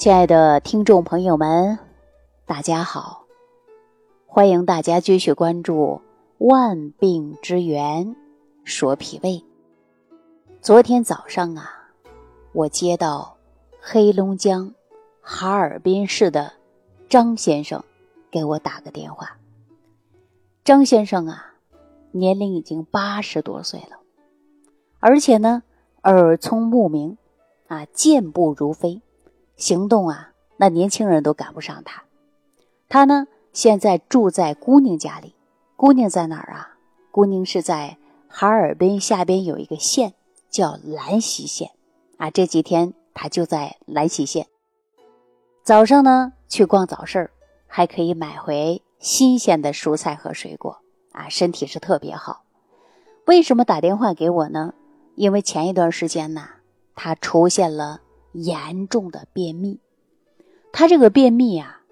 亲爱的听众朋友们，大家好！欢迎大家继续关注《万病之源说脾胃》。昨天早上啊，我接到黑龙江哈尔滨市的张先生给我打个电话。张先生啊，年龄已经八十多岁了，而且呢，耳聪目明，啊，健步如飞。行动啊，那年轻人都赶不上他。他呢，现在住在姑娘家里。姑娘在哪儿啊？姑娘是在哈尔滨下边有一个县，叫兰溪县啊。这几天他就在兰溪县。早上呢，去逛早市，还可以买回新鲜的蔬菜和水果啊，身体是特别好。为什么打电话给我呢？因为前一段时间呢，他出现了。严重的便秘，他这个便秘啊，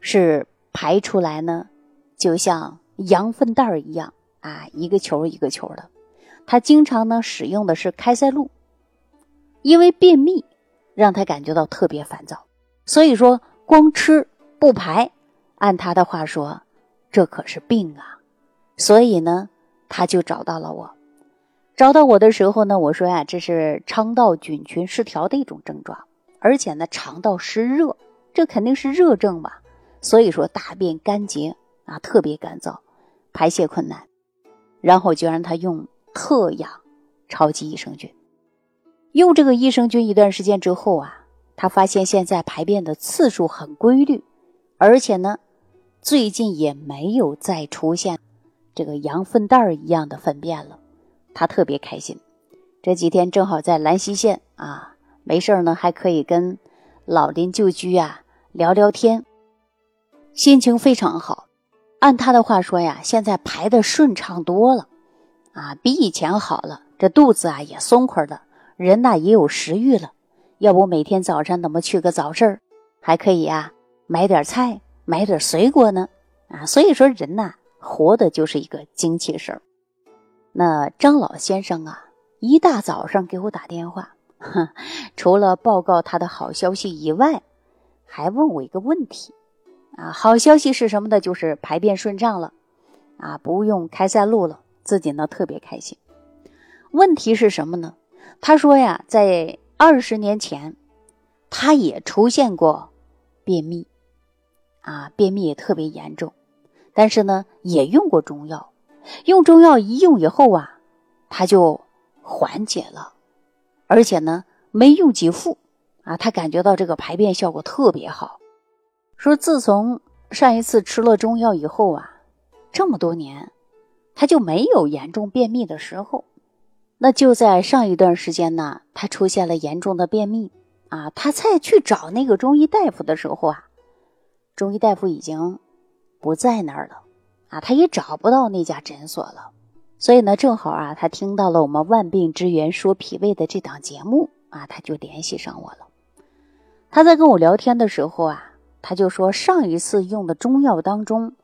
是排出来呢，就像羊粪蛋儿一样啊，一个球一个球的。他经常呢使用的是开塞露，因为便秘让他感觉到特别烦躁，所以说光吃不排，按他的话说，这可是病啊，所以呢，他就找到了我。找到我的时候呢，我说呀，这是肠道菌群失调的一种症状，而且呢，肠道湿热，这肯定是热症吧。所以说大便干结啊，特别干燥，排泄困难。然后就让他用特养超级益生菌。用这个益生菌一段时间之后啊，他发现现在排便的次数很规律，而且呢，最近也没有再出现这个羊粪蛋儿一样的粪便了。他特别开心，这几天正好在兰溪县啊，没事呢，还可以跟老邻旧居啊聊聊天，心情非常好。按他的话说呀，现在排的顺畅多了，啊，比以前好了。这肚子啊也松快了，人呐也有食欲了。要不每天早上怎么去个早市还可以啊，买点菜，买点水果呢？啊，所以说人呐，活的就是一个精气神儿。那张老先生啊，一大早上给我打电话，除了报告他的好消息以外，还问我一个问题啊。好消息是什么呢？就是排便顺畅了，啊，不用开塞露了，自己呢特别开心。问题是什么呢？他说呀，在二十年前，他也出现过便秘，啊，便秘也特别严重，但是呢，也用过中药。用中药一用以后啊，他就缓解了，而且呢没用几副啊，他感觉到这个排便效果特别好。说自从上一次吃了中药以后啊，这么多年他就没有严重便秘的时候。那就在上一段时间呢，他出现了严重的便秘啊，他再去找那个中医大夫的时候啊，中医大夫已经不在那儿了。啊，他也找不到那家诊所了，所以呢，正好啊，他听到了我们万病之源说脾胃的这档节目啊，他就联系上我了。他在跟我聊天的时候啊，他就说上一次用的中药当中，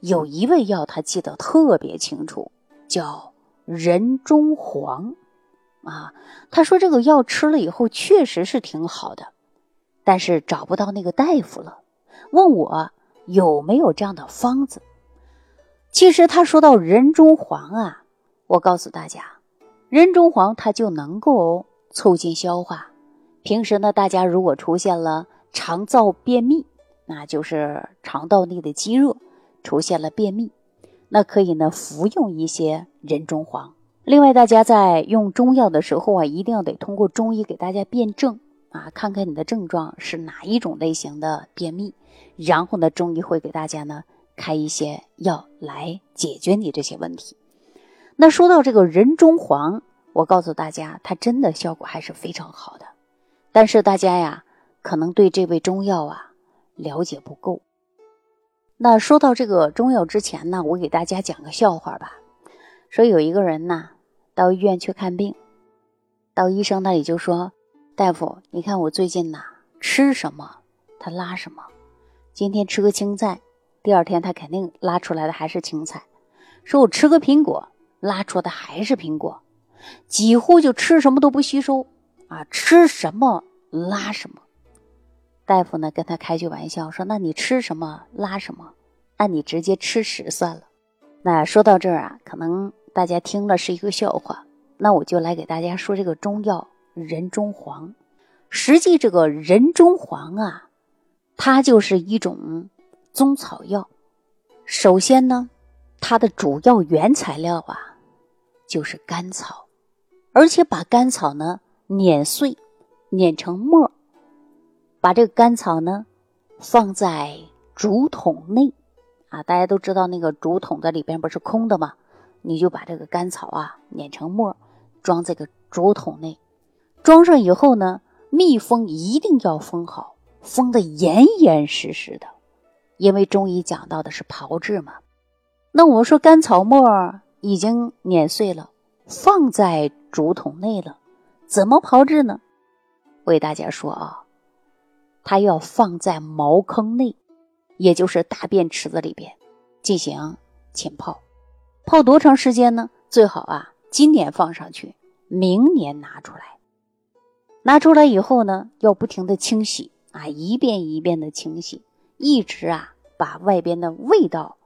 有一味药他记得特别清楚，叫人中黄啊。他说这个药吃了以后确实是挺好的，但是找不到那个大夫了，问我有没有这样的方子。其实他说到人中黄啊，我告诉大家，人中黄它就能够促进消化。平时呢，大家如果出现了肠燥便秘，那就是肠道内的积热出现了便秘，那可以呢服用一些人中黄。另外，大家在用中药的时候啊，一定要得通过中医给大家辨证啊，看看你的症状是哪一种类型的便秘，然后呢，中医会给大家呢。开一些药来解决你这些问题。那说到这个人中黄，我告诉大家，它真的效果还是非常好的。但是大家呀，可能对这味中药啊了解不够。那说到这个中药之前呢，我给大家讲个笑话吧。说有一个人呢到医院去看病，到医生那里就说：“大夫，你看我最近呐吃什么他拉什么，今天吃个青菜。”第二天他肯定拉出来的还是青菜，说我吃个苹果拉出的还是苹果，几乎就吃什么都不吸收啊，吃什么拉什么。大夫呢跟他开句玩笑说：“那你吃什么拉什么，那你直接吃屎算了。”那说到这儿啊，可能大家听了是一个笑话，那我就来给大家说这个中药人中黄。实际这个人中黄啊，它就是一种中草药。首先呢，它的主要原材料啊，就是甘草，而且把甘草呢碾碎，碾成末。把这个甘草呢，放在竹筒内，啊，大家都知道那个竹筒子里边不是空的吗？你就把这个甘草啊碾成末，装这个竹筒内，装上以后呢，密封一定要封好，封的严严实实的，因为中医讲到的是炮制嘛。那我说甘草末已经碾碎了，放在竹筒内了，怎么炮制呢？我给大家说啊。它要放在茅坑内，也就是大便池子里边进行浸泡，泡多长时间呢？最好啊，今年放上去，明年拿出来。拿出来以后呢，要不停的清洗啊，一遍一遍的清洗，一直啊把外边的味道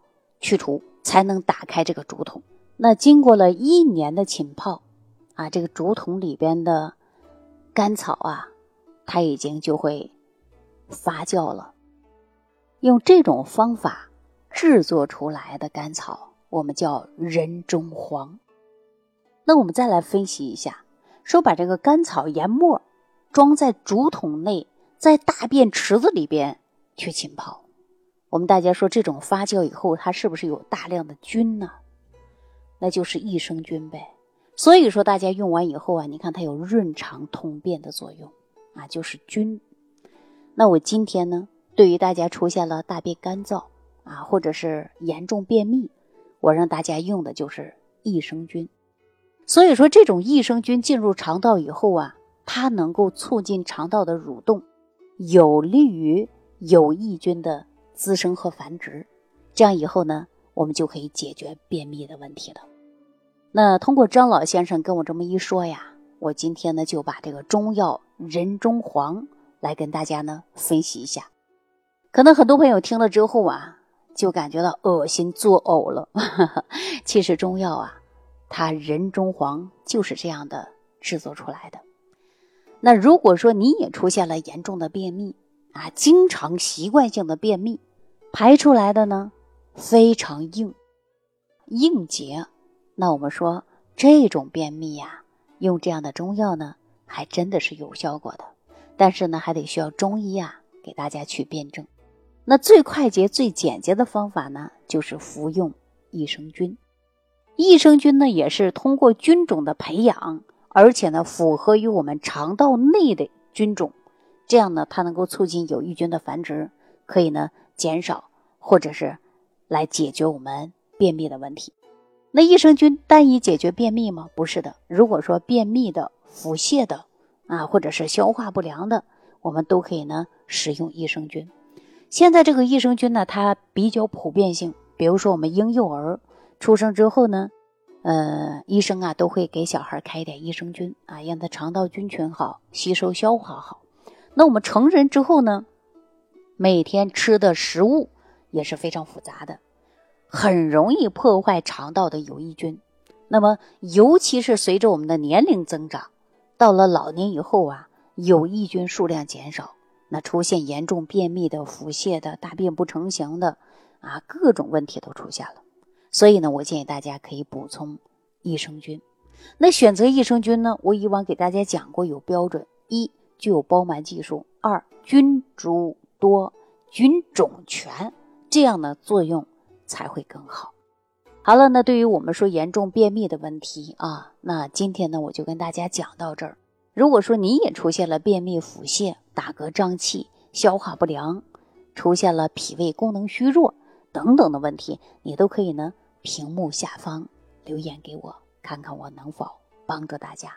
去除，才能打开这个竹筒。那经过了一年的浸泡啊，这个竹筒里边的甘草啊，它已经就会。发酵了，用这种方法制作出来的甘草，我们叫人中黄。那我们再来分析一下，说把这个甘草研末装在竹筒内，在大便池子里边去浸泡。我们大家说，这种发酵以后，它是不是有大量的菌呢？那就是益生菌呗。所以说，大家用完以后啊，你看它有润肠通便的作用啊，就是菌。那我今天呢，对于大家出现了大便干燥啊，或者是严重便秘，我让大家用的就是益生菌。所以说，这种益生菌进入肠道以后啊，它能够促进肠道的蠕动，有利于有益菌的滋生和繁殖。这样以后呢，我们就可以解决便秘的问题了。那通过张老先生跟我这么一说呀，我今天呢就把这个中药人中黄。来跟大家呢分析一下，可能很多朋友听了之后啊，就感觉到恶心作呕了。其实中药啊，它人中黄就是这样的制作出来的。那如果说你也出现了严重的便秘啊，经常习惯性的便秘，排出来的呢非常硬硬结，那我们说这种便秘呀，用这样的中药呢，还真的是有效果的。但是呢，还得需要中医啊给大家去辩证。那最快捷、最简洁的方法呢，就是服用益生菌。益生菌呢，也是通过菌种的培养，而且呢，符合于我们肠道内的菌种，这样呢，它能够促进有益菌的繁殖，可以呢减少或者是来解决我们便秘的问题。那益生菌单以解决便秘吗？不是的。如果说便秘的、腹泻的，啊，或者是消化不良的，我们都可以呢使用益生菌。现在这个益生菌呢，它比较普遍性。比如说我们婴幼儿出生之后呢，呃，医生啊都会给小孩开一点益生菌啊，让他肠道菌群好，吸收消化好。那我们成人之后呢，每天吃的食物也是非常复杂的，很容易破坏肠道的有益菌。那么尤其是随着我们的年龄增长。到了老年以后啊，有益菌数量减少，那出现严重便秘的、腹泻的、大便不成形的，啊，各种问题都出现了。所以呢，我建议大家可以补充益生菌。那选择益生菌呢，我以往给大家讲过有标准：一具有包埋技术；二菌株多、菌种全，这样的作用才会更好。好了，那对于我们说严重便秘的问题啊，那今天呢我就跟大家讲到这儿。如果说你也出现了便秘、腹泻、打嗝、胀气、消化不良，出现了脾胃功能虚弱等等的问题，你都可以呢屏幕下方留言给我，看看我能否帮助大家。